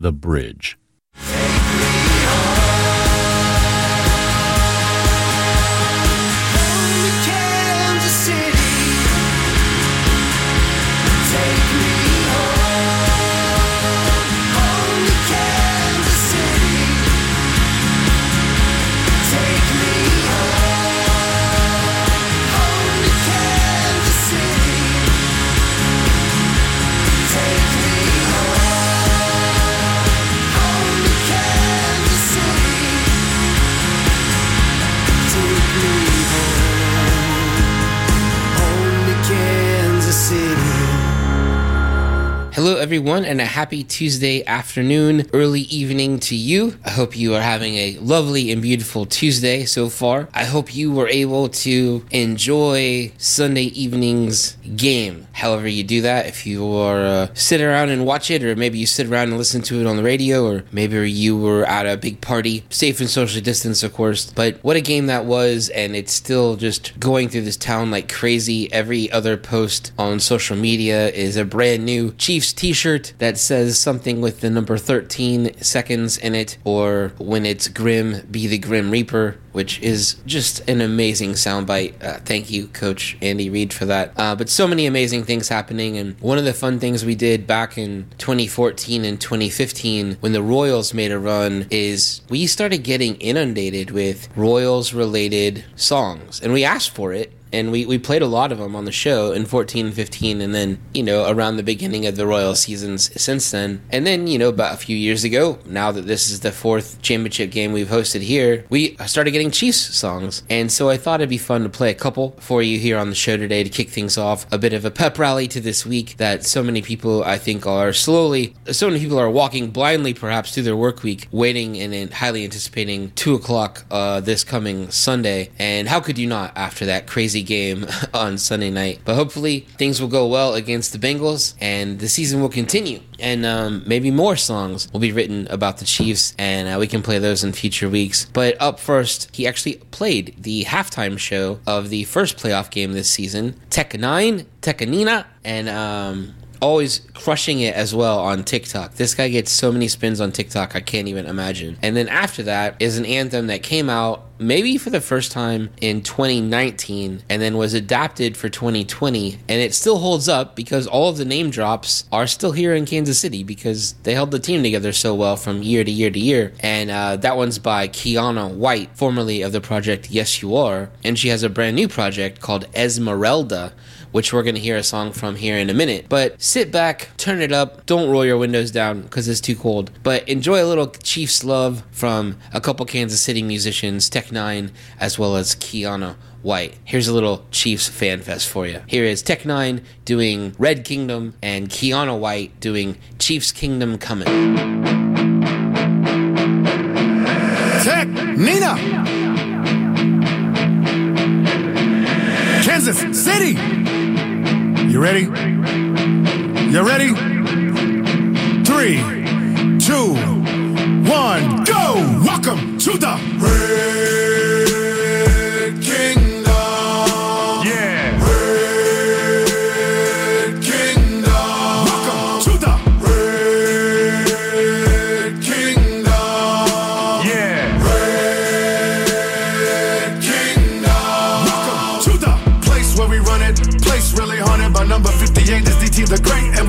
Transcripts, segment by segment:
The Bridge. Everyone, and a happy Tuesday afternoon, early evening to you. I hope you are having a lovely and beautiful Tuesday so far. I hope you were able to enjoy Sunday evening's game. However, you do that, if you are uh, sit around and watch it, or maybe you sit around and listen to it on the radio, or maybe you were at a big party, safe and socially distanced, of course. But what a game that was, and it's still just going through this town like crazy. Every other post on social media is a brand new Chiefs t shirt that says something with the number 13 seconds in it, or when it's Grim, be the Grim Reaper, which is just an amazing soundbite. Uh, thank you, Coach Andy Reid, for that. Uh, but so many amazing things happening. And one of the fun things we did back in 2014 and 2015 when the Royals made a run is we started getting inundated with Royals related songs. And we asked for it and we, we played a lot of them on the show in 14 and 15 and then you know around the beginning of the royal seasons since then. And then you know about a few years ago now that this is the fourth championship game we've hosted here we started getting chiefs songs. And so i thought it'd be fun to play a couple for you here on the show today to kick things off. A bit of a pep rally to this week that so many people i think are slowly so many people are walking blindly perhaps through their work week waiting and highly anticipating 2 o'clock uh, this coming sunday. And how could you not after that crazy game on Sunday night. But hopefully things will go well against the Bengals and the season will continue. And um, maybe more songs will be written about the Chiefs and uh, we can play those in future weeks. But up first, he actually played the halftime show of the first playoff game this season, Tech N9ne, Tekanina, and um, always crushing it as well on TikTok. This guy gets so many spins on TikTok, I can't even imagine. And then after that is an anthem that came out maybe for the first time in 2019 and then was adapted for 2020 and it still holds up because all of the name drops are still here in Kansas City because they held the team together so well from year to year to year and uh, that one's by Kiana White formerly of the project Yes You Are and she has a brand new project called Ezmerelda which we're going to hear a song from here in a minute. But sit back, turn it up, don't roll your windows down because it's too cold. But enjoy a little Chiefs love from a couple Kansas City musicians, Tech N9ne, as well as Kiana White. Here's a little Chiefs fan fest for you. Here is Tech N9ne doing Red Kingdom and Kiana White doing Chiefs Kingdom Coming. Tech Nina. Kansas City. You ready? You ready? Three, two, one, go! Welcome to the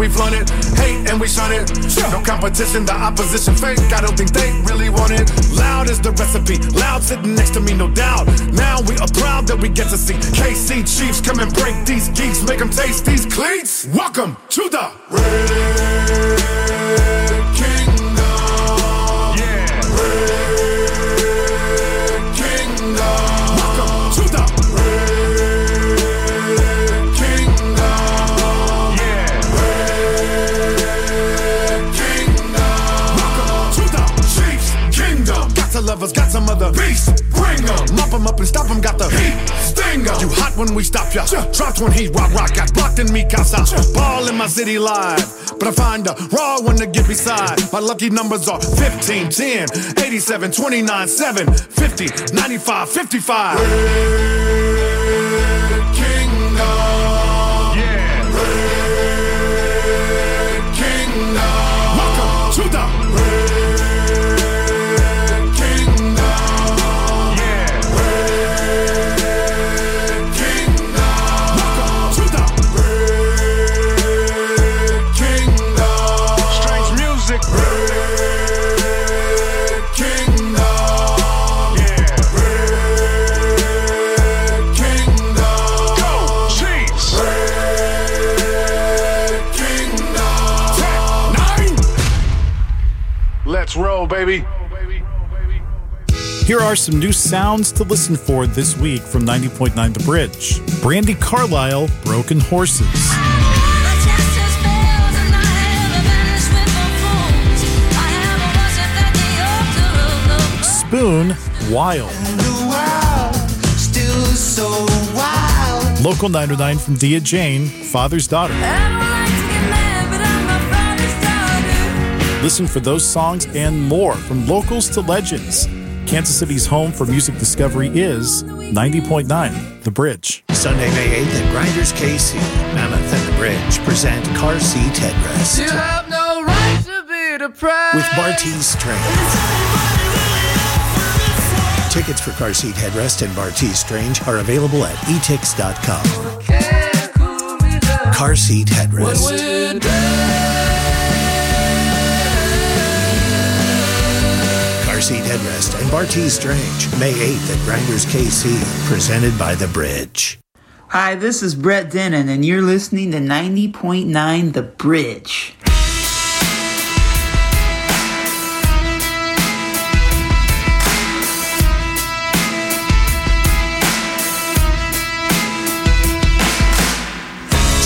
we flaunt it. Hate and we shun it. No competition, the opposition fake. I don't think they really want it. Loud is the recipe. Loud sitting next to me, no doubt. Now we are proud that we get to see KC Chiefs come and break these geeks, make them taste these cleats. Welcome to the Red got some other beasts. Bring 'em. Mop 'em up and stop 'em. Got the heat. Sting 'em. You hot when we stop ya. Dropped when he rock rock. Got blocked in me casa. Ball in my city live. But I find a raw one to get beside. My lucky numbers are 15, 10, 87, 29, 7, 50, 95, 55. Red Let's roll, baby. Here are some new sounds to listen for this week from 90.9 The Bridge. Brandi Carlile, Broken Horses. Spoon, Wild. Local 909 from Dia Jane, Father's Daughter. Listen for those songs and more from locals to legends. Kansas City's home for music discovery is 90.9 The Bridge. Sunday, May 8th at Grinders KC, Mammoth and The Bridge present Car Seat Headrest. You have no right to be depressed. With Bartees Strange. Tickets for Car Seat Headrest and Bartees Strange are available at etix.com. Car Seat Headrest. Car Seat Headrest and Bartees Strange, May 8th at Grinders KC, presented by The Bridge. Hi, this is Brett Dennen, and you're listening to 90.9 The Bridge.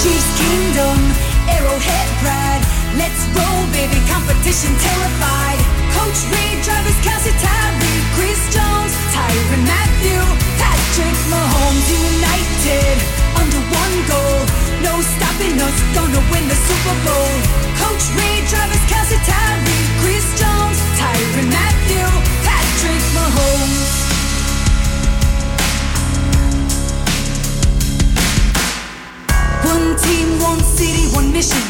Chiefs Kingdom, Arrowhead Pride. Let's roll, baby, competition terrified. Coach Travis Chris Jones, Mathieu, Patrick Mahomes, united under one goal. No stopping us, gonna win the Super Bowl. Coach Travis Chris Jones, Mathieu, Patrick Mahomes. One team, one city, one mission.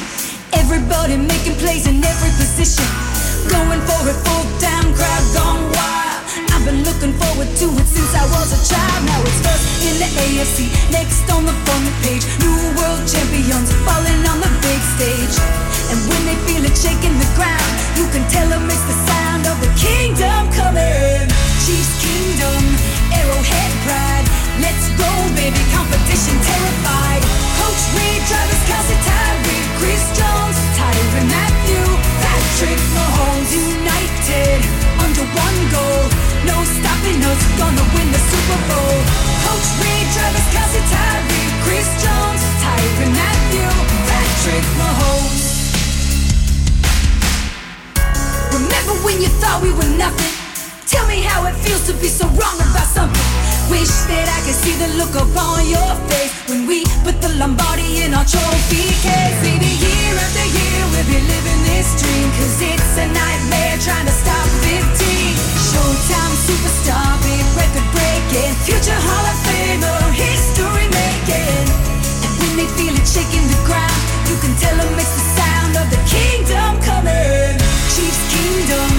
Everybody making plays in every position. Going for it full time, crowd gone wild. I've been looking forward to it since I was a child. Now it's first in the AFC, next on the front page. New world champions falling on the big stage. And when they feel it shaking the ground, you can tell them it's the sound of the kingdom coming. Chiefs Kingdom, Arrowhead Pride. Let's go, baby, competition terrified. Coach Kelce, Chris Jones, Mathieu, Patrick Mahomes, united under one goal. No stopping us, gonna win the Super Bowl. Coach Reid, Travis Kelce, Tyreek, Chris Jones, Tyrann Mathieu, Patrick Mahomes. Remember when you thought we were nothing? Tell me how it feels to be so wrong about something. Wish that I could see the look upon your face when we put the Lombardi in our trophy case. Baby, year after year we'll be living this dream. Cause it's a nightmare trying to stop 15. Showtime superstar, big record breaking. Future Hall of Famer, history making. And when they feel it shaking the ground, you can tell them it's the sound of the kingdom coming. Chiefs Kingdom,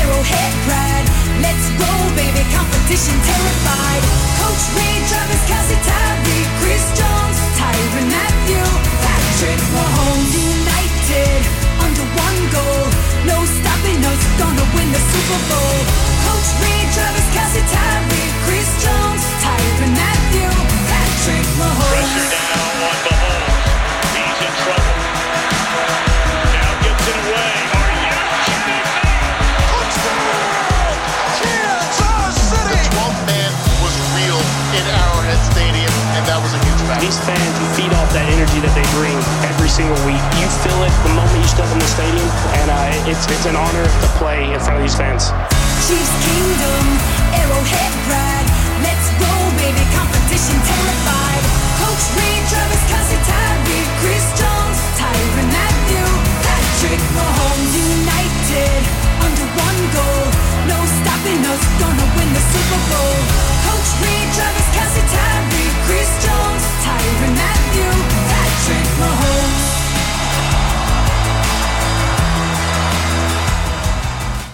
Arrowhead Pride. Let's go, baby, competition terrified. Coach Reid, Travis Kelce, Tyreek, Chris Jones, Tyrann Mathieu, Patrick Mahomes, united under one goal. No stopping us, gonna win the Super Bowl. Coach Reid, Travis Kelce, Tyreek, Chris Jones, Tyrann Mathieu, single week. You feel it the moment you step in the stadium, and uh, it's it's an honor to play in front of these fans. Chiefs Kingdom, Arrowhead Pride. Let's go, baby, competition terrified. Coach Reid, Travis Kelce, Tyreek, Chris Jones, Tyrann Mathieu, Patrick Mahomes, united under one goal. No stopping us, gonna win the Super Bowl. Coach Reid, Travis Kelce, Tyreek, Chris Jones, Tyrann Mathieu, Patrick Mahomes.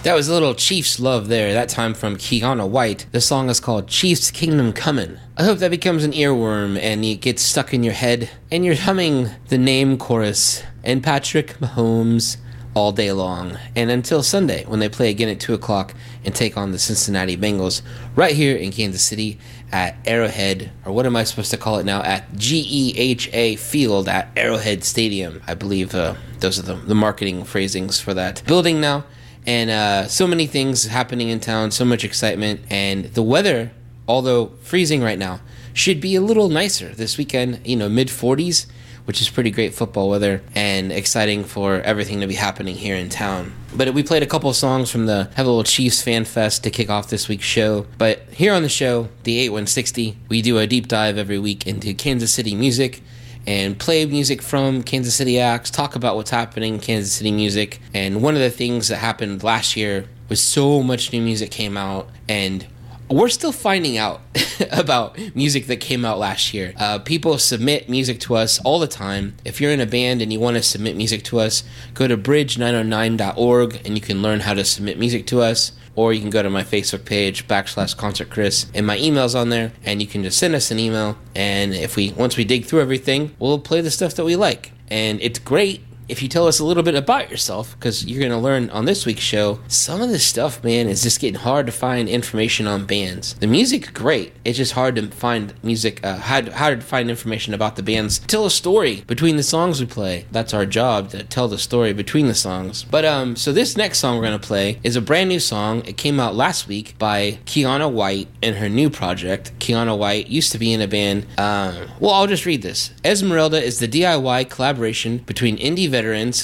That was a little Chiefs love there, that time from Kiana White. The song is called Chiefs Kingdom Comin'. I hope that becomes an earworm and it gets stuck in your head and you're humming the name chorus and Patrick Mahomes all day long. And until Sunday when they play again at 2 o'clock and take on the Cincinnati Bengals right here in Kansas City at Arrowhead, or what am I supposed to call it now? At GEHA Field at Arrowhead Stadium. I believe uh, those are the, the marketing phrasings for that building now And uh, so many things happening in town, so much excitement. And the weather, although freezing right now, should be a little nicer this weekend, you know, mid 40s, which is pretty great football weather and exciting for everything to be happening here in town. But we played a couple songs from the have a little Chiefs fan fest to kick off this week's show. But here on the show, the 8160, we do a deep dive every week into Kansas City music and play music from Kansas City acts, talk about what's happening in Kansas City music. And one of the things that happened last year was so much new music came out and we're still finding out about music that came out last year. Uh, people submit music to us all the time. If you're in a band and you want to submit music to us, go to bridge909.org and you can learn how to submit music to us. Or you can go to my Facebook page backslash concert Chris and my email's on there, and you can just send us an email. And if we once we dig through everything, we'll play the stuff that we like. And it's great if you tell us a little bit about yourself, because you're going to learn on this week's show, some of this stuff, man, is just getting hard to find information on bands. The music, great. It's just hard to find music, uh, hard, hard to find information about the bands. Tell a story between the songs we play. That's our job to tell the story between the songs. But um, so this next song we're going to play is a brand new song. It came out last week by Kiana White and her new project. Kiana White used to be in a band. Uh, well, I'll just read this. Ezmerelda is the DIY collaboration between indie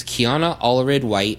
Kiana Alarid White,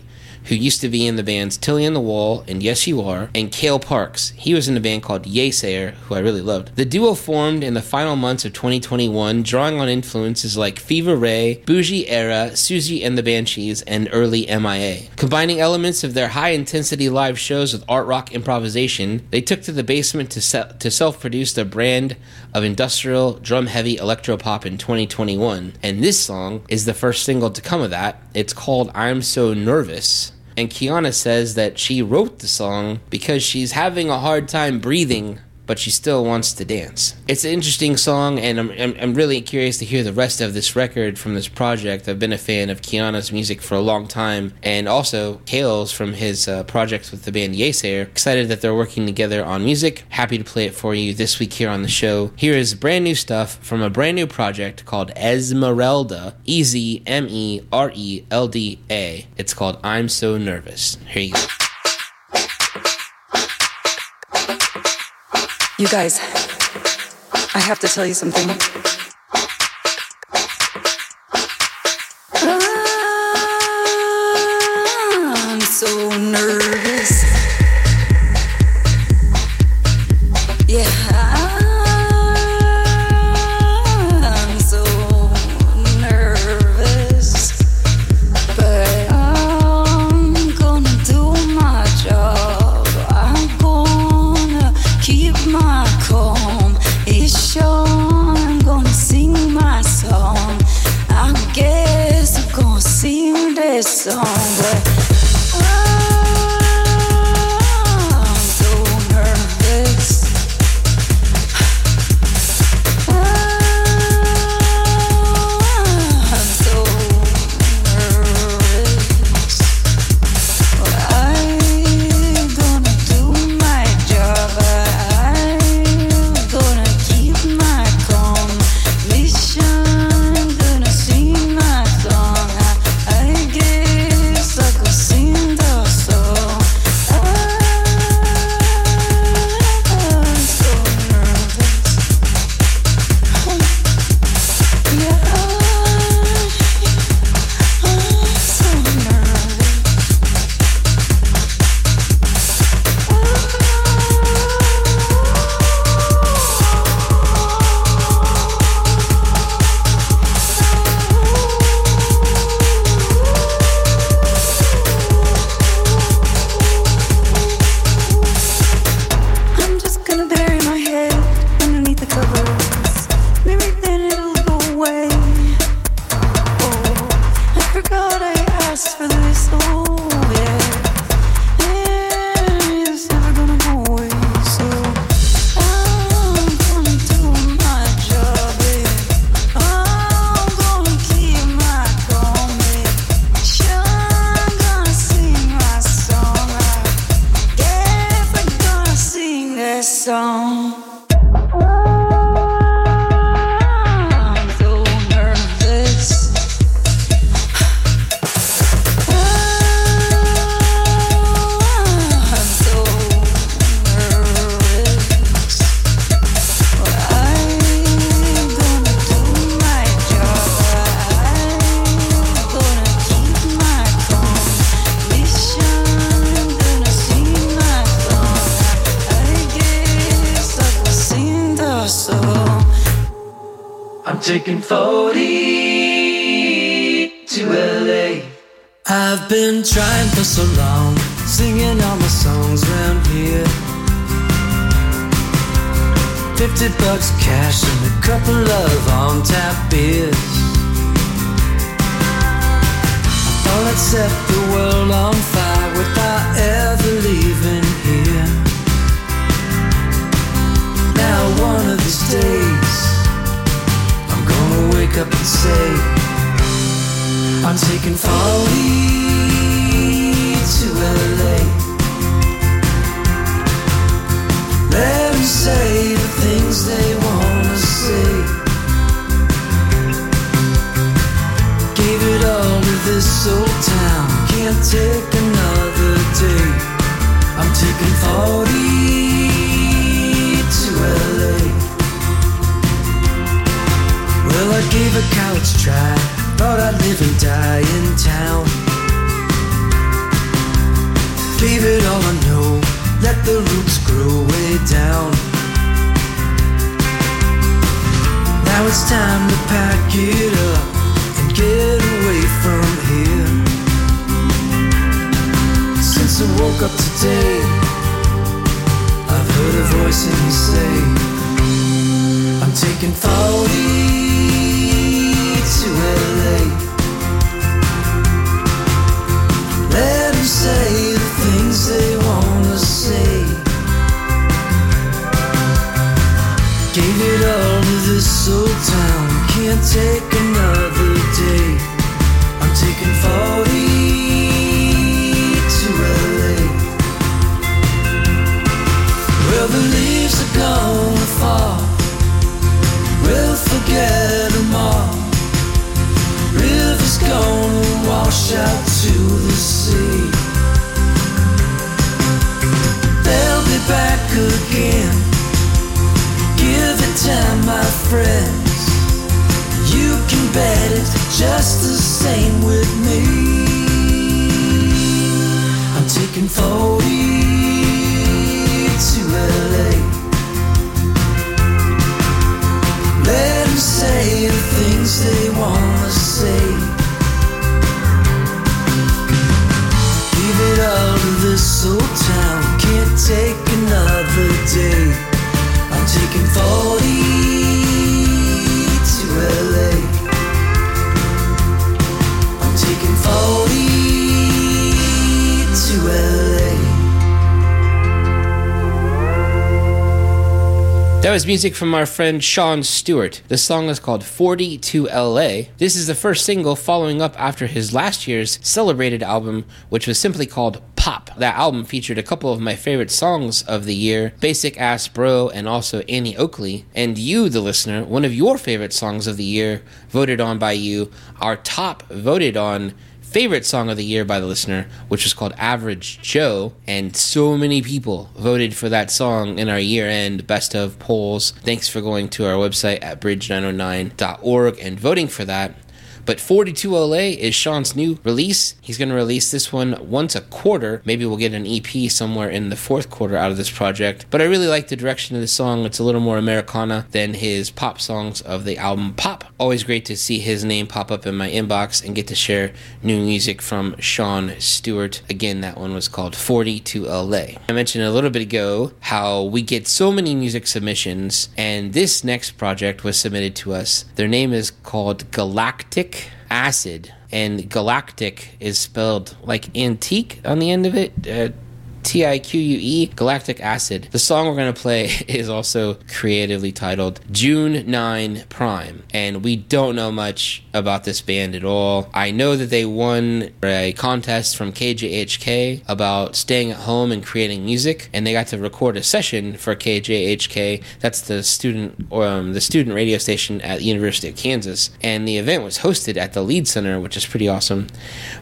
who used to be in the bands Tilly and the Wall and Yes You Are, and Kale Parks. He was in a band called Yeasayer, who I really loved. The duo formed in the final months of 2021, drawing on influences like Fever Ray, Bougie Era, Siouxsie and the Banshees, and early MIA. Combining elements of their high intensity live shows with art rock improvisation, they took to the basement to, se- to self produce their brand of industrial, drum heavy electro pop in 2021. And this song is the first single to come of that. It's called I'm So Nervous. And Kiana says that she wrote the song because she's having a hard time breathing, but she still wants to dance. It's an interesting song, and I'm, I'm, I'm really curious to hear the rest of this record from this project. I've been a fan of Kiana's music for a long time, and also Kale's from his uh, projects with the band Yeasayer. Excited that they're working together on music. Happy to play it for you this week here on the show. Here is brand new stuff from a brand new project called Ezmerelda, E Z M E R E L D A. It's called I'm So Nervous. Here you go. You guys, I have to tell you something. Say, I'm taking 40 to LA. Let them say the things they wanna say. Gave it all to this old town. Can't take another day. I'm taking 40 gave a college try. Thought I'd live and die in town. Gave it all I know. Let the roots grow way down. Now it's time to pack it up and get away from here. Since I woke up today, I've heard a voice in me say, I'm taking 40 to LA. Say the things they wanna say. Gave it all to this old town. Can't take another day. I'm taking 40 to LA. Well, the leaves are gonna fall. We'll forget gonna wash out to the sea. They'll be back again. Give it time, my friends. You can bet just the same with me. I'm taking 40 to LA. Say the things they wanna say. All to this old town. Can't take another day. I'm taking 40 to LA. I'm taking 40 That was music from our friend Sean Stewart. The song is called 40 to LA. This is the first single following up after his last year's celebrated album, which was simply called Pop. That album featured a couple of my favorite songs of the year Basic Ass Bro and also Annie Oakley. And you, the listener, one of your favorite songs of the year, voted on by you, our top voted on favorite song of the year by the listener, which was called Average Joe. And so many people voted for that song in our year end best of polls. Thanks for going to our website at bridge909.org and voting for that. But 42 LA is Sean's new release. He's going to release this one once a quarter. Maybe we'll get an EP somewhere in the fourth quarter out of this project. But I really like the direction of the song. It's a little more Americana than his pop songs of the album Pop. Always great to see his name pop up in my inbox and get to share new music from Sean Stewart. Again, that one was called 40 to LA. I mentioned a little bit ago how we get so many music submissions, and this next project was submitted to us. Their name is called Galactique acid and Galactique is spelled like antique on the end of it uh, T I Q U E, Galactique Acid. The song we're going to play is also creatively titled June 9 Prime, and we don't know much about this band at all. I know that they won a contest from KJHK about staying at home and creating music, and they got to record a session for KJHK. That's the student um, the student radio station at the University of Kansas, and the event was hosted at the Lied Center, which is pretty awesome.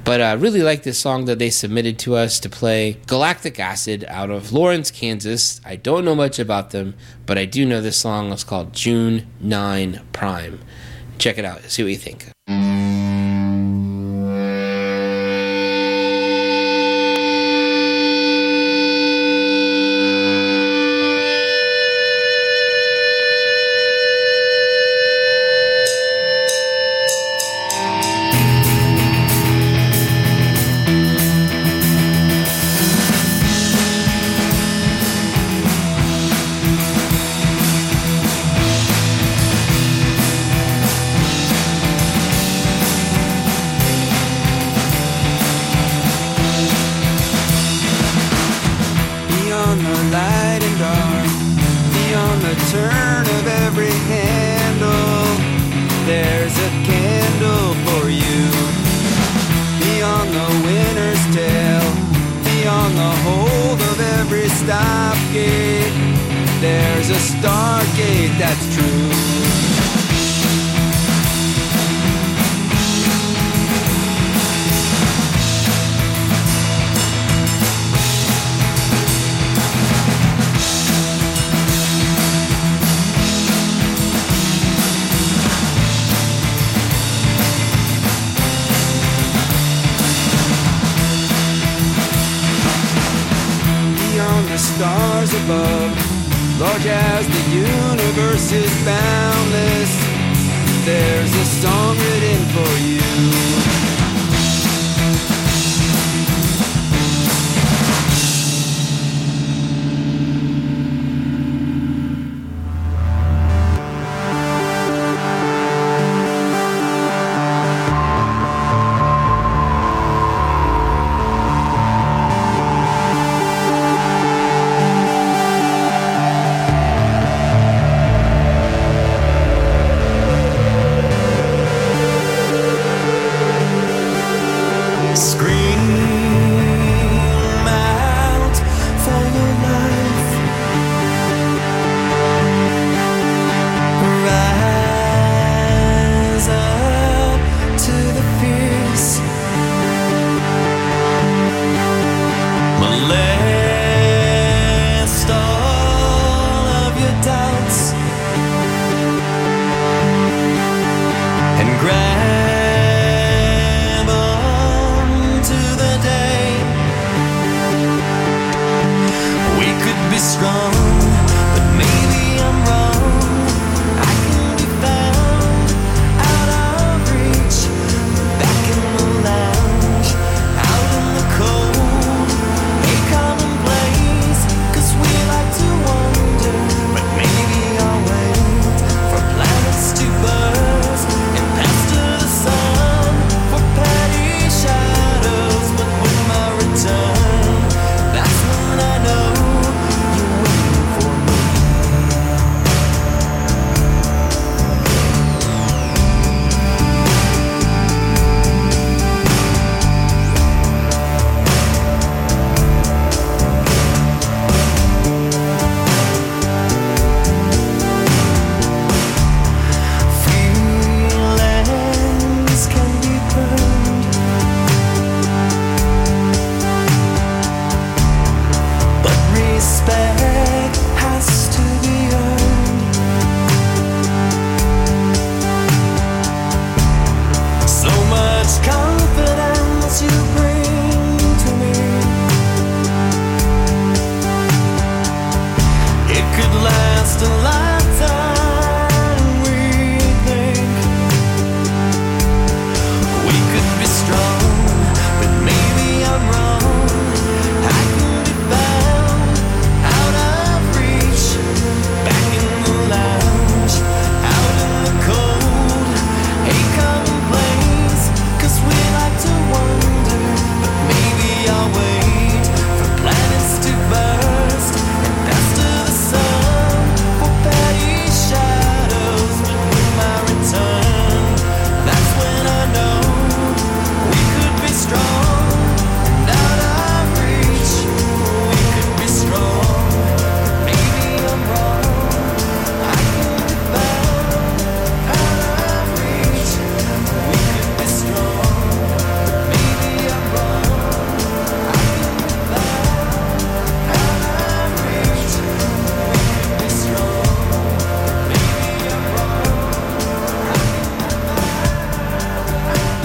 But I really like this song that they submitted to us to play Galactique Acid out of Lawrence, Kansas. I don't know much about them, but I do know this song It's called June 9 Prime. Check it out, see what you think. a stars above. Large as the universe is boundless, there's a song written for you.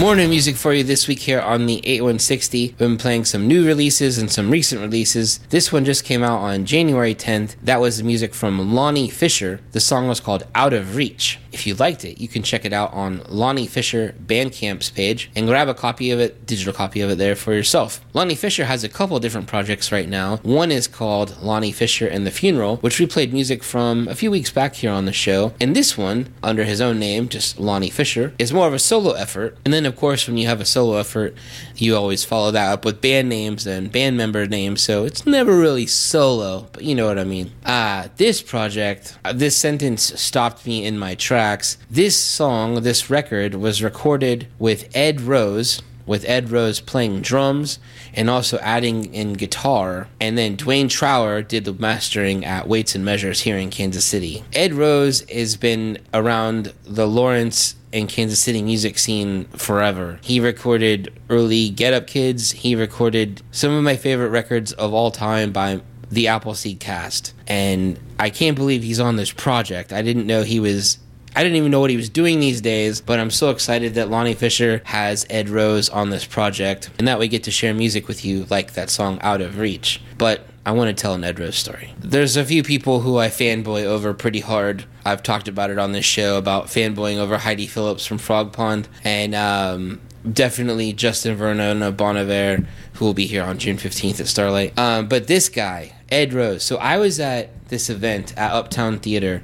More new music for you this week here on the 8160. We've been playing some new releases and some recent releases. This one just came out on January 10th. That was the music from Lonnie Fisher. The song was called Out of Reach. If you liked it, you can check it out on Lonnie Fisher Bandcamp's page and grab a copy of it, digital copy of it there for yourself. Lonnie Fisher has a couple different projects right now. One is called Lonnie Fisher and the Funeral, which we played music from a few weeks back here on the show. And this one, under his own name, just Lonnie Fisher, is more of a solo effort. And then, of course, when you have a solo effort, you always follow that up with band names and band member names. So it's never really solo, but you know what I mean. Ah, this project, uh, this sentence stopped me in my tracks. This song, this record, was recorded with Ed Rose with Ed Rose playing drums and also adding in guitar. And then Dwayne Trower did the mastering at Weights and Measures here in Kansas City. Ed Rose has been around the Lawrence and Kansas City music scene forever. He recorded early Get Up Kids. He recorded some of my favorite records of all time by the Appleseed Cast. And I can't believe he's on this project. I didn't know he was I didn't even know what he was doing these days, but I'm so excited that Lonnie Fisher has Ed Rose on this project, and that we get to share music with you like that song Out of Reach. But I want to tell an Ed Rose story. There's a few people who I fanboy over pretty hard. I've talked about it on this show about fanboying over Heidi Phillips from Frog Pond, and um, definitely Justin Vernon of Bon Iver, who will be here on June 15th at Starlight. Um, but this guy, Ed Rose. So I was at this event at Uptown Theater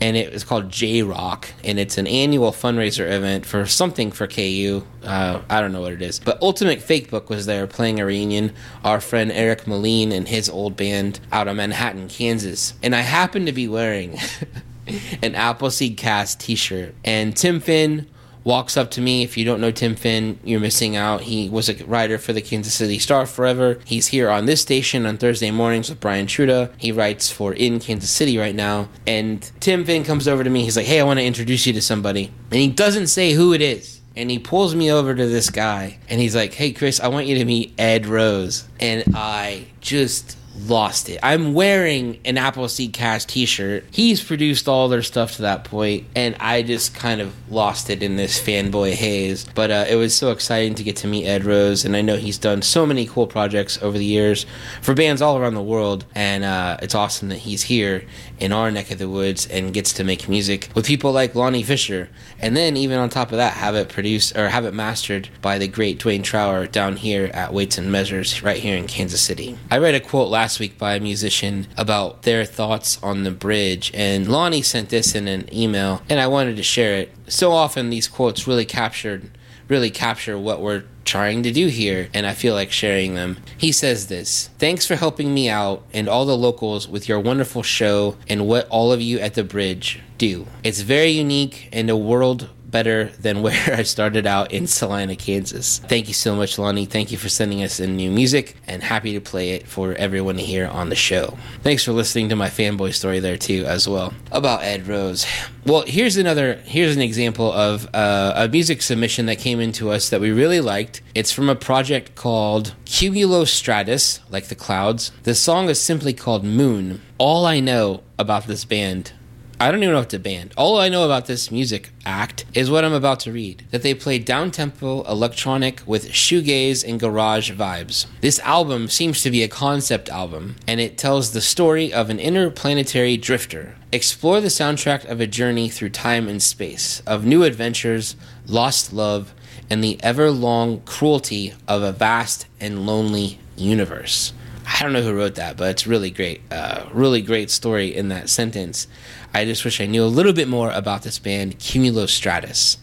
and it was called J Rock, and it's an annual fundraiser event for something for KU. Uh, I don't know what it is, but Ultimate Fake Book was there playing a reunion. Our friend Eric Melin and his old band out of Manhattan, Kansas, and I happened to be wearing an Appleseed Cast T-shirt, and Tim Finn walks up to me. If you don't know Tim Finn, you're missing out. He was a writer for the Kansas City Star forever. He's here on this station on Thursday mornings with Brian Truda. He writes for In Kansas City right now. And Tim Finn comes over to me. He's like, Hey, I want to introduce you to somebody. And he doesn't say who it is. And he pulls me over to this guy and he's like, Hey, Chris, I want you to meet Ed Rose. And I just lost it. I'm wearing an Appleseed Cast t-shirt. He's produced all their stuff to that point, and I just kind of lost it in this fanboy haze. But uh, it was so exciting to get to meet Ed Rose, and I know he's done so many cool projects over the years for bands all around the world, and uh, it's awesome that he's here in our neck of the woods and gets to make music with people like Lonnie Fisher, and then even on top of that, have it produced or have it mastered by the great Dwayne Trower down here at Weights and Measures right here in Kansas City. I read a quote last last week by a musician about their thoughts on the bridge, and Lonnie sent this in an email, and I wanted to share it. So often these quotes really captured really capture what we're trying to do here, and I feel like sharing them. He says this Thanks for helping me out and all the locals with your wonderful show and what all of you at the bridge do. It's very unique and a world better than where I started out in Salina, Kansas. Thank you so much, Lonnie. Thank you for sending us in new music and happy to play it for everyone to hear on the show. Thanks for listening to my fanboy story there too, as well about Ed Rose. Well, here's another here's an example of uh, a music submission that came into us that we really liked. It's from a project called Cumulostratus, like the clouds. The song is simply called Moon. All I know about this band I don't even know what to band. All I know about this music act is what I'm about to read that they play down tempo electronic with shoegaze and garage vibes. This album seems to be a concept album, and it tells the story of an interplanetary drifter. Explore the soundtrack of a journey through time and space, of new adventures, lost love, and the ever long cruelty of a vast and lonely universe. I don't know who wrote that, but it's really great. Uh, really great story in that sentence. I just wish I knew a little bit more about this band, Cumulostratus.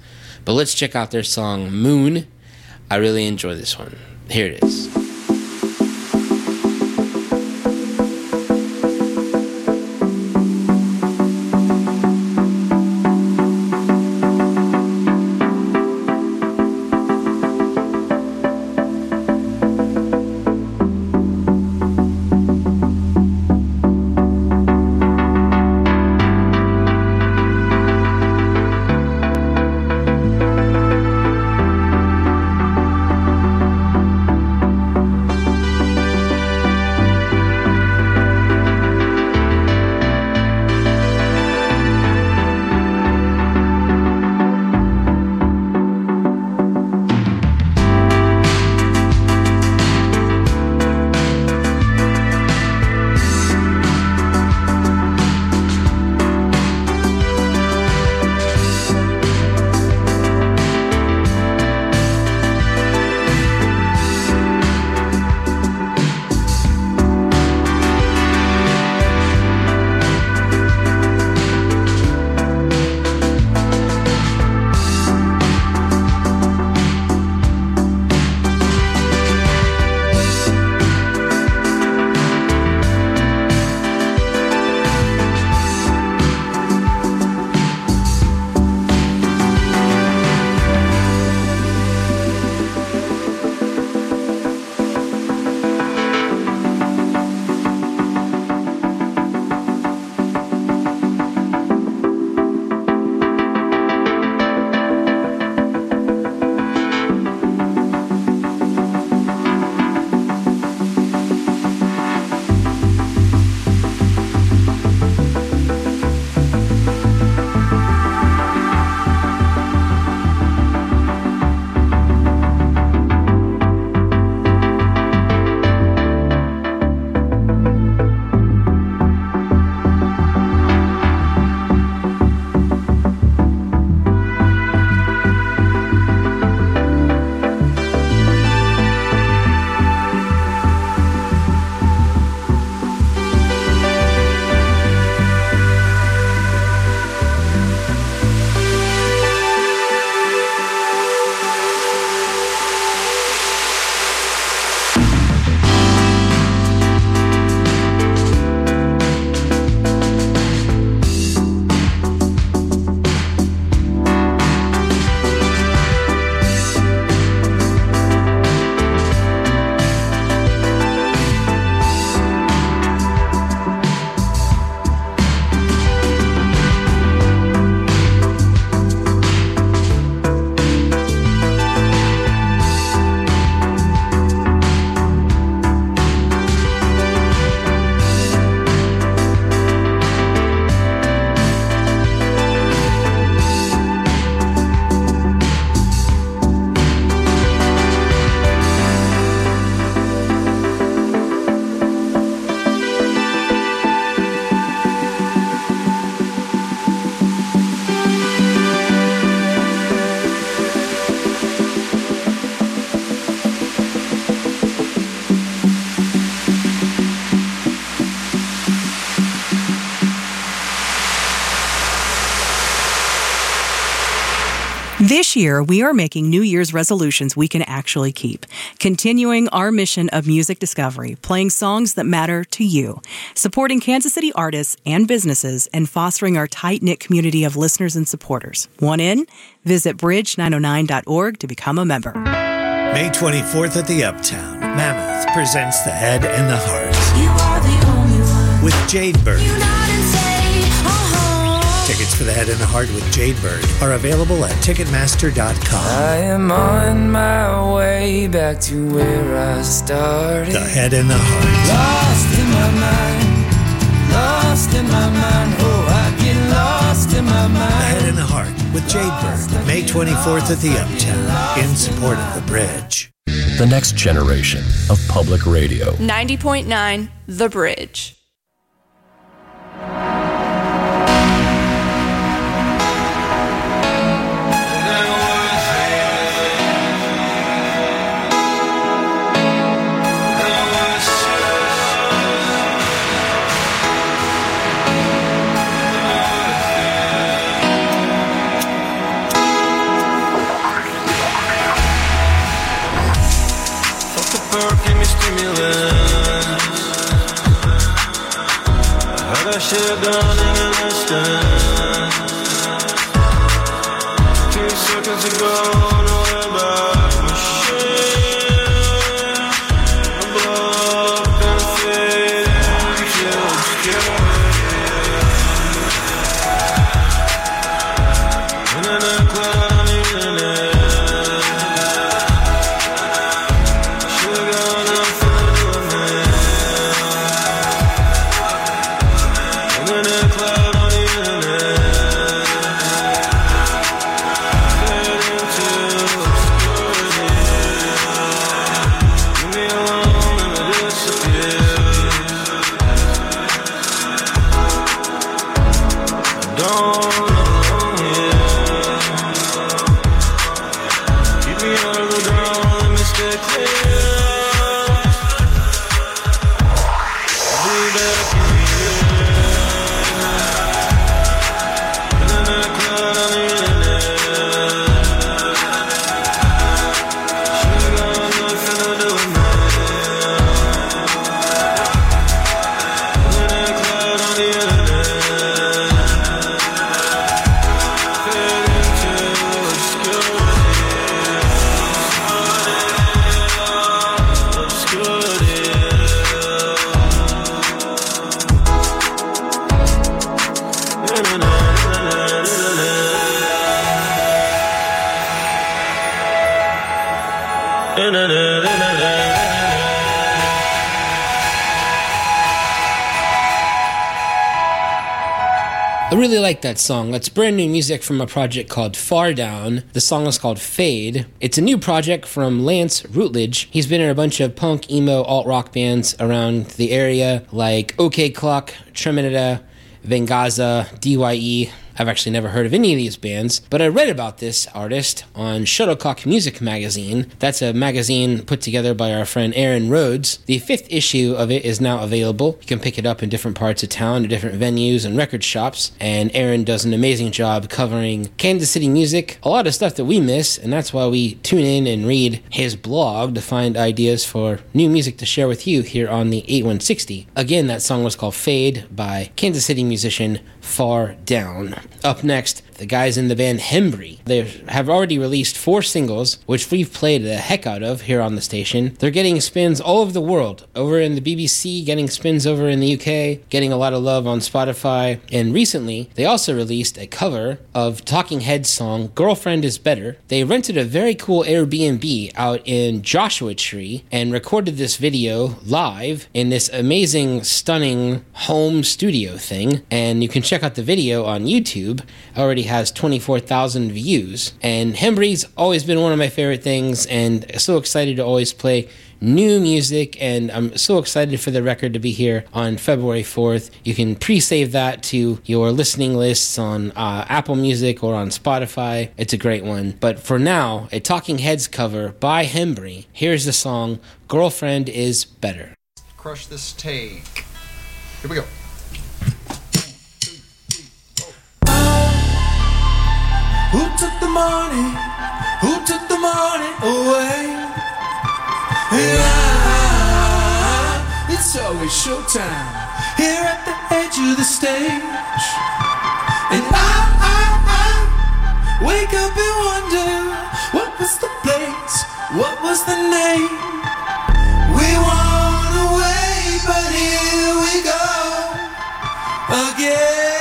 But let's check out their song Moon. I really enjoy this one. Here it is. This year, we are making New Year's resolutions we can actually keep, continuing our mission of music discovery, playing songs that matter to you, supporting Kansas City artists and businesses, and fostering our tight knit community of listeners and supporters. Want in? Visit bridge909.org to become a member. May 24th at the Uptown, Mammoth presents The Head and the Heart You are the only one. with Jade Bird. For The Head and the Heart with Jade Bird are available at Ticketmaster.com. I am on my way back to where I started. The Head and the Heart. Lost in my mind, lost in my mind. Oh, I get lost in my mind. The mind. Head and the Heart with Jade Bird, May 24th at the Uptown, in support of The Bridge. The next generation of public radio. 90.9 The Bridge. Like that song. That's brand new music from a project called Far Down. The song is called Fade. It's a new project from Lance Routledge. He's been in a bunch of punk, emo, alt rock bands around the area like OK Clock, Treminita, Vengaza, DYE. I've actually never heard of any of these bands, but I read about this artist on Shuttlecock Music Magazine. That's a magazine put together by our friend Aaron Rhodes. The fifth issue of it is now available. You can pick it up in different parts of town, at different venues and record shops. And Aaron does an amazing job covering Kansas City music, a lot of stuff that we miss, and that's why we tune in and read his blog to find ideas for new music to share with you here on the 8160. Again, that song was called Fade by Kansas City musician Far Down. Up next, the guys in the band Hembree. They have already released four singles, which we've played the heck out of here on the station. They're getting spins all over the world. Over in the BBC, getting spins over in the UK, getting a lot of love on Spotify. And recently, they also released a cover of Talking Heads song Girlfriend is Better. They rented a very cool Airbnb out in Joshua Tree and recorded this video live in this amazing, stunning home studio thing. And you can check out the video on YouTube. Already has 24,000 views. And Hembree's always been one of my favorite things, and so excited to always play new music. And I'm so excited for the record to be here on February 4th. You can pre save that to your listening lists on uh, Apple Music or on Spotify. It's a great one. But for now, a Talking Heads cover by Hembry. Here's the song Girlfriend is Better. Crush this take. Here we go. Money, Who took the money away? Yeah, it's always showtime here at the edge of the stage. And I, I, I wake up and wonder what was the place, what was the name? We won away, but here we go again.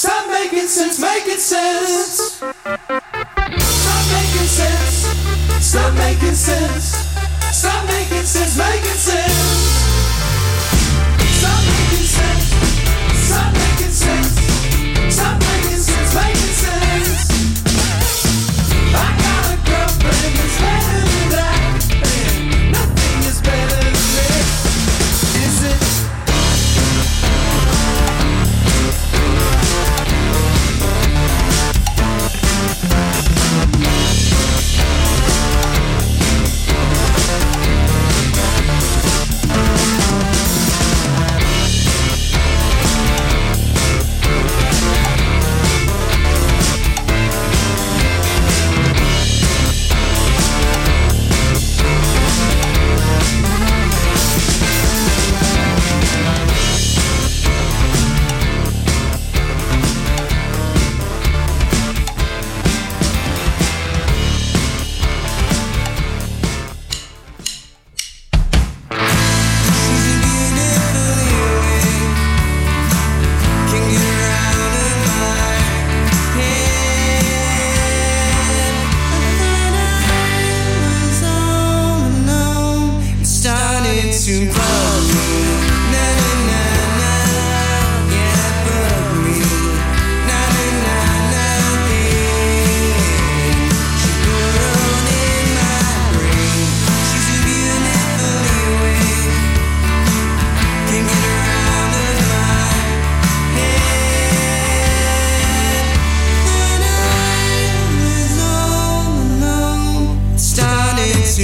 Stop making sense, making sense. Stop making sense. Stop making sense. Stop making sense, making sense. Stop making sense. Stop making sense. Stop making sense, making sense. I got a girlfriend that's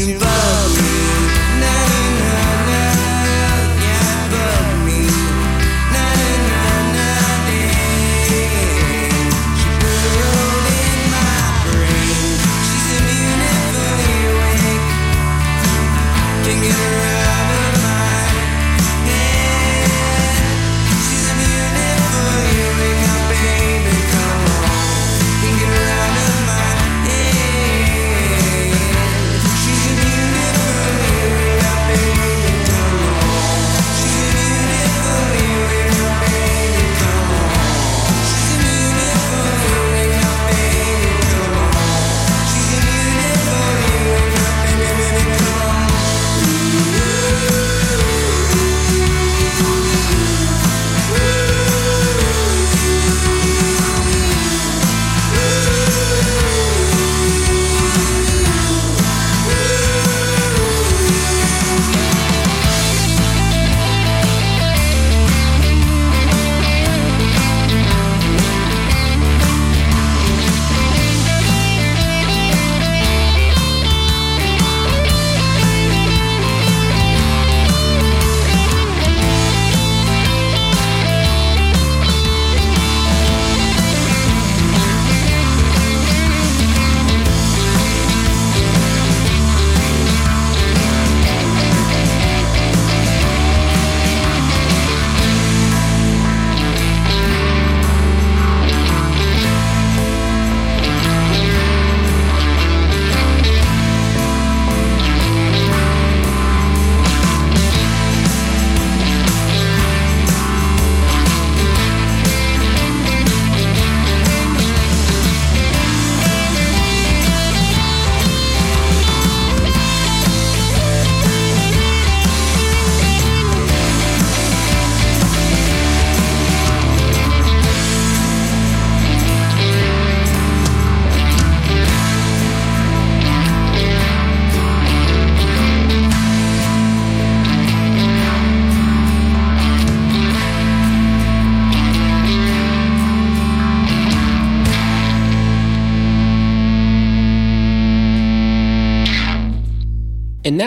to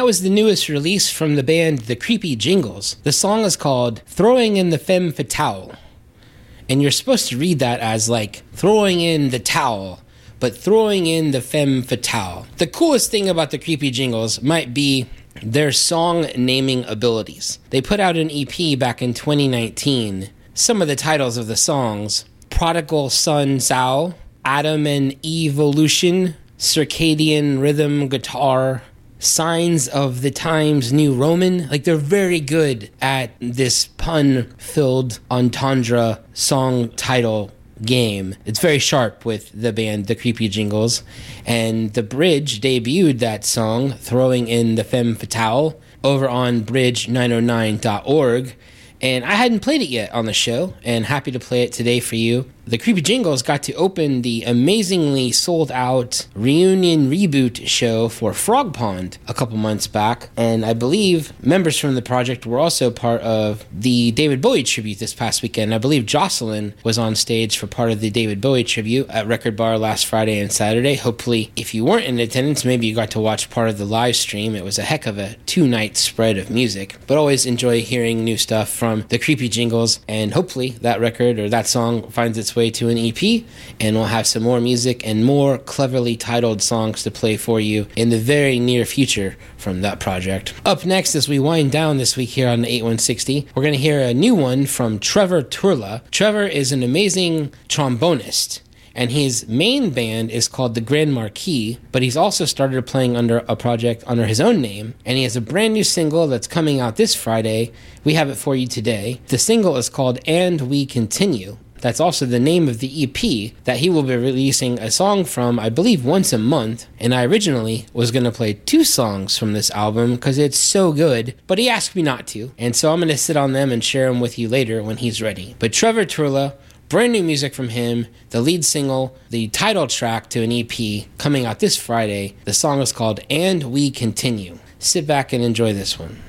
was the newest release from the band The Creepy Jingles. The song is called Throwing in the Femme Fatale. And you're supposed to read that as like throwing in the towel, but throwing in the femme fatale. The coolest thing about the Creepy Jingles might be their song naming abilities. They put out an EP back in 2019. Some of the titles of the songs Prodigal Son Sao, Adam and Evolution, Circadian Rhythm Guitar, Signs of the Times New Roman. Like they're very good at this pun filled entendre song title game. It's very sharp with the band The Creepy Jingles. And The Bridge debuted that song, throwing in the Femme Fatale, over on bridge909.org. And I hadn't played it yet on the show, and happy to play it today for you. The Creepy Jingles got to open the amazingly sold out reunion reboot show for Frogpond a couple months back, and I believe members from the project were also part of the David Bowie tribute this past weekend. I believe Jocelyn was on stage for part of the David Bowie tribute at Record Bar last Friday and Saturday. Hopefully, if you weren't in attendance, maybe you got to watch part of the live stream. It was a heck of a two night spread of music, but always enjoy hearing new stuff from the Creepy Jingles, and hopefully that record or that song finds its way to an EP, and we'll have some more music and more cleverly titled songs to play for you in the very near future from that project. Up next, as we wind down this week here on the 8160, we're going to hear a new one from Trevor Turla. Trevor is an amazing trombonist and his main band is called the Grand Marquis, but he's also started playing under a project under his own name, and he has a brand new single that's coming out this Friday. We have it for you today. The single is called And We Continue. That's also the name of the EP that he will be releasing a song from, I believe, once a month. And I originally was going to play two songs from this album because it's so good, but he asked me not to. And so I'm going to sit on them and share them with you later when he's ready. But Trevor Turla, brand new music from him, the lead single, the title track to an EP coming out this Friday. The song is called And We Continue. Sit back and enjoy this one.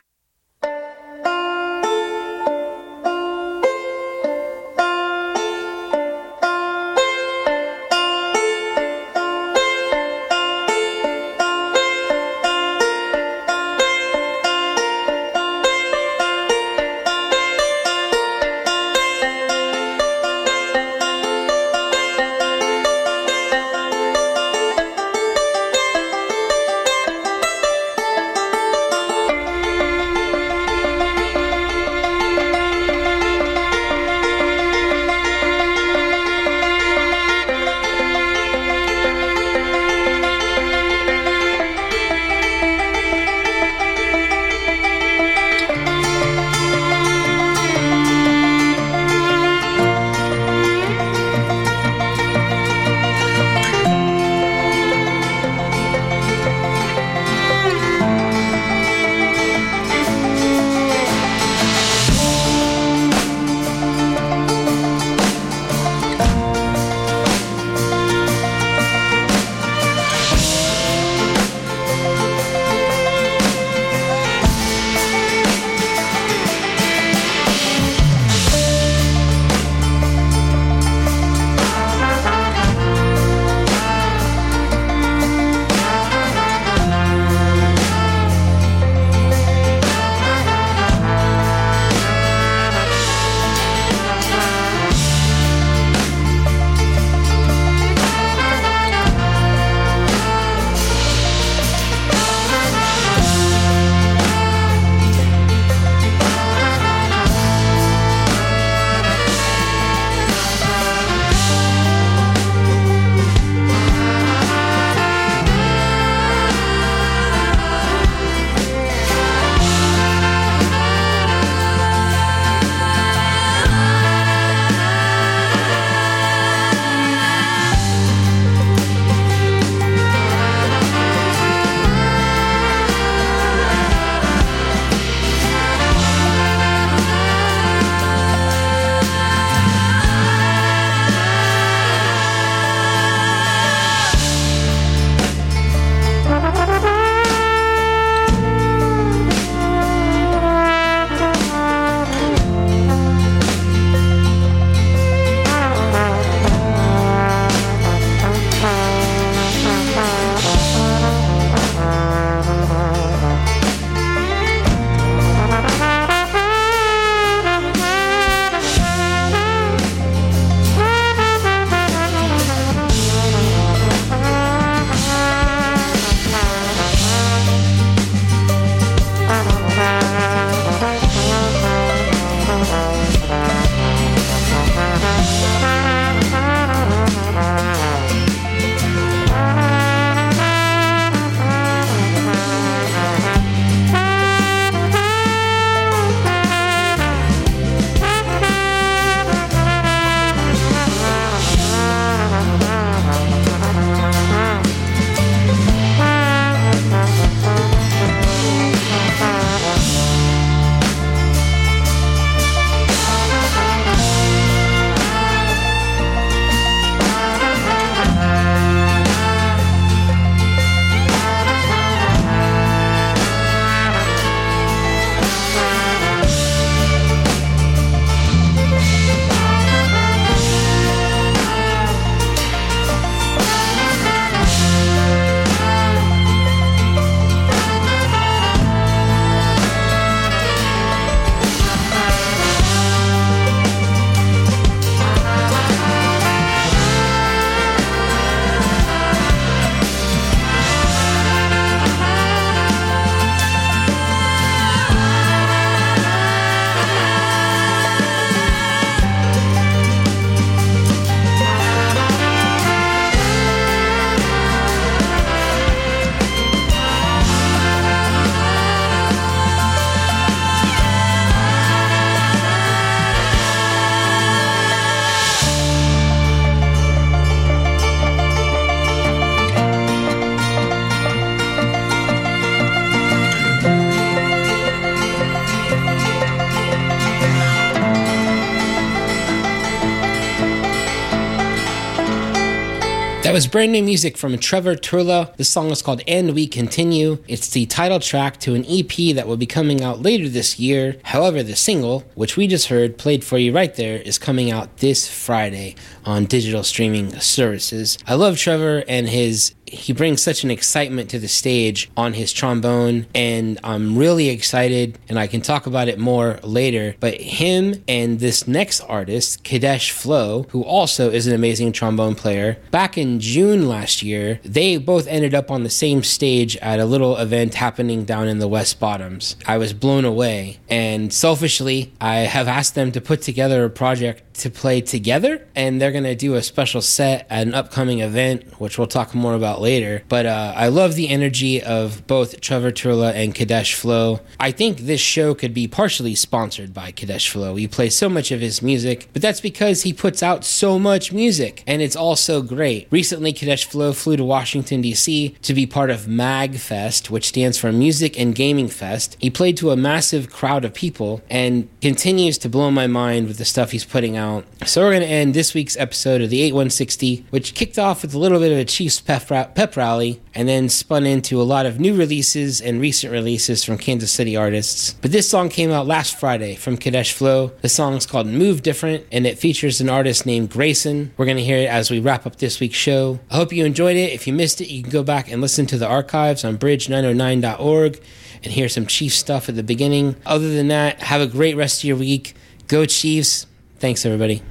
That was brand new music from Trevor Turla. The song is called And We Continue. It's the title track to an EP that will be coming out later this year. However, the single, which we just heard played for you right there, is coming out this Friday on digital streaming services. I love Trevor and his he brings such an excitement to the stage on his trombone and I'm really excited and I can talk about it more later. But him and this next artist Kadesh Flow who also is an amazing trombone player back in June last year they both ended up on the same stage at a little event happening down in the West Bottoms. I was blown away and selfishly I have asked them to put together a project to play together and they're going to do a special set at an upcoming event which we'll talk more about later. But uh, i love the energy of both trevor turla and kadesh flow. I think this show could be partially sponsored by kadesh flow. We play so much of his music but that's because he puts out so much music and it's all so great. Recently kadesh flow flew to washington d.c to be part of magfest which stands for music and gaming fest. He played to a massive crowd of people and continues to blow my mind with the stuff he's putting out so we're going to end this week's episode of the 8160, which kicked off with a little bit of a Chiefs pep, rally and then spun into a lot of new releases and recent releases from Kansas City artists. But this song came out last Friday from Kadesh Flow. The song is called Move Different and it features an artist named Grayson. We're going to hear it as we wrap up this week's show. I hope you enjoyed it. If you missed it, you can go back and listen to the archives on bridge909.org and hear some Chiefs stuff at the beginning. Other than that, have a great rest of your week. Go Chiefs. Thanks, everybody.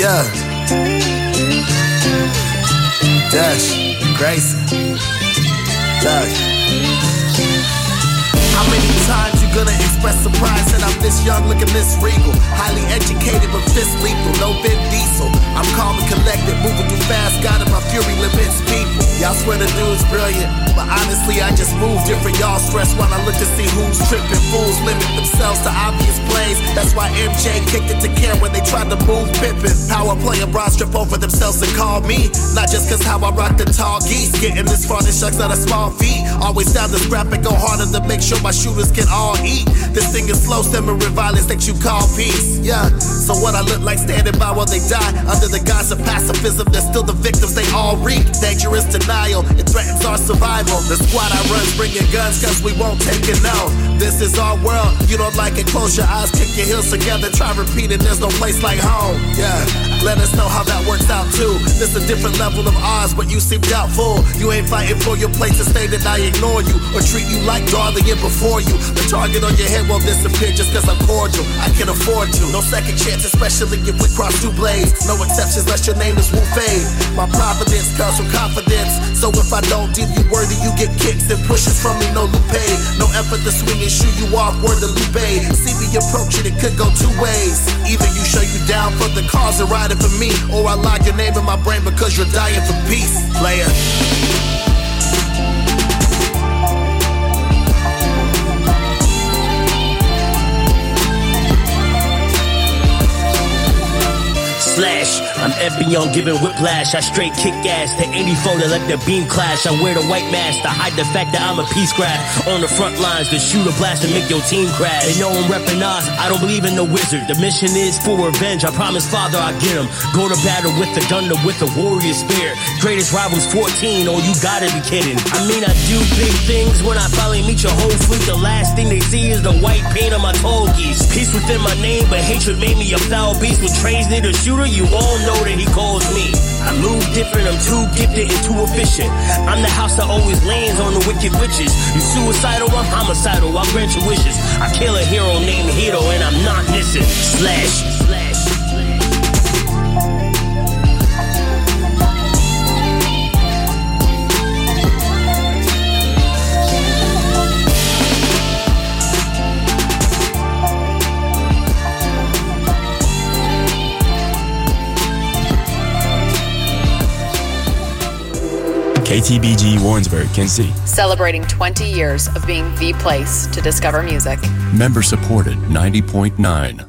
Yeah. Dash, Grayson. Look. How many times you gonna express surprise that I'm this young, looking this regal? Highly educated, but fist lethal, no Vin Diesel. I'm calm and collected, moving too fast, in my fury limits people. Y'all swear the dude's brilliant, but honestly, I just move different. Y'all stress when I look to see who's tripping. Fools limit themselves to obvious plays. That's why MJ kicked it to Cam when they tried to move Pippin. Power playing broad strip over themselves and call me. Not just cause how I rock the tall geese. Getting this far, this shucks not a small feat. Always down to scrap and go harder to make sure my shooters can all eat. This thing is slow, simmering violence that you call peace. Yeah, so what I look like standing by while they die under the guise of pacifism. They're still the victims they all reap. Dangerous denial, it threatens our survival. The squad I run's bringing guns cause we won't take it no. This is our world, you don't like it, close your eyes, kick your heels together, try repeating. There's no place like home. Yeah, let us know how that works out too. This a different level of odds, but you seem doubtful. You ain't fighting for your place to stay, then I ignore you or treat you like darling it before you. The target on your head won't disappear just cause I'm cordial. I can afford to. No second chance, especially if we cross two blades. No exceptions unless your name is Wu. My providence comes from confidence. So if I don't deem you worthy, you get kicks and pushes from me, no Lupe. No effort to swing and shoot you off, word to Lupe. See me approach it, it could go two ways. Either you show you down for the cause and riding for me, or I lock your name in my brain because you're dying for peace, player. Slash, I'm Epion giving whiplash. I straight kick ass to 84 to let the beam clash. I wear the white mask to hide the fact that I'm a peace grab. On the front lines to shoot a blast and make your team crash. They know I'm repping Oz. I don't believe in the wizard. The mission is for revenge. I promise, Father, I get him. Go to battle with the gun with the warrior spirit. Greatest rivals 14. Oh, you gotta be kidding. I mean, I do big things when I finally meet your whole fleet. The last thing they see is the white paint on my toe. Peace within my name, but hatred made me a foul beast. With trains near the shooter, you all know he calls me. I move different, I'm too gifted and too efficient. I'm the house that always lands on the wicked witches. You suicidal, I'm homicidal, I grant your wishes. I kill a hero named Hito and I'm not missing. Slash, slash. KTBG Warrensburg, City. Celebrating 20 years of being the place to discover music. Member supported 90.9.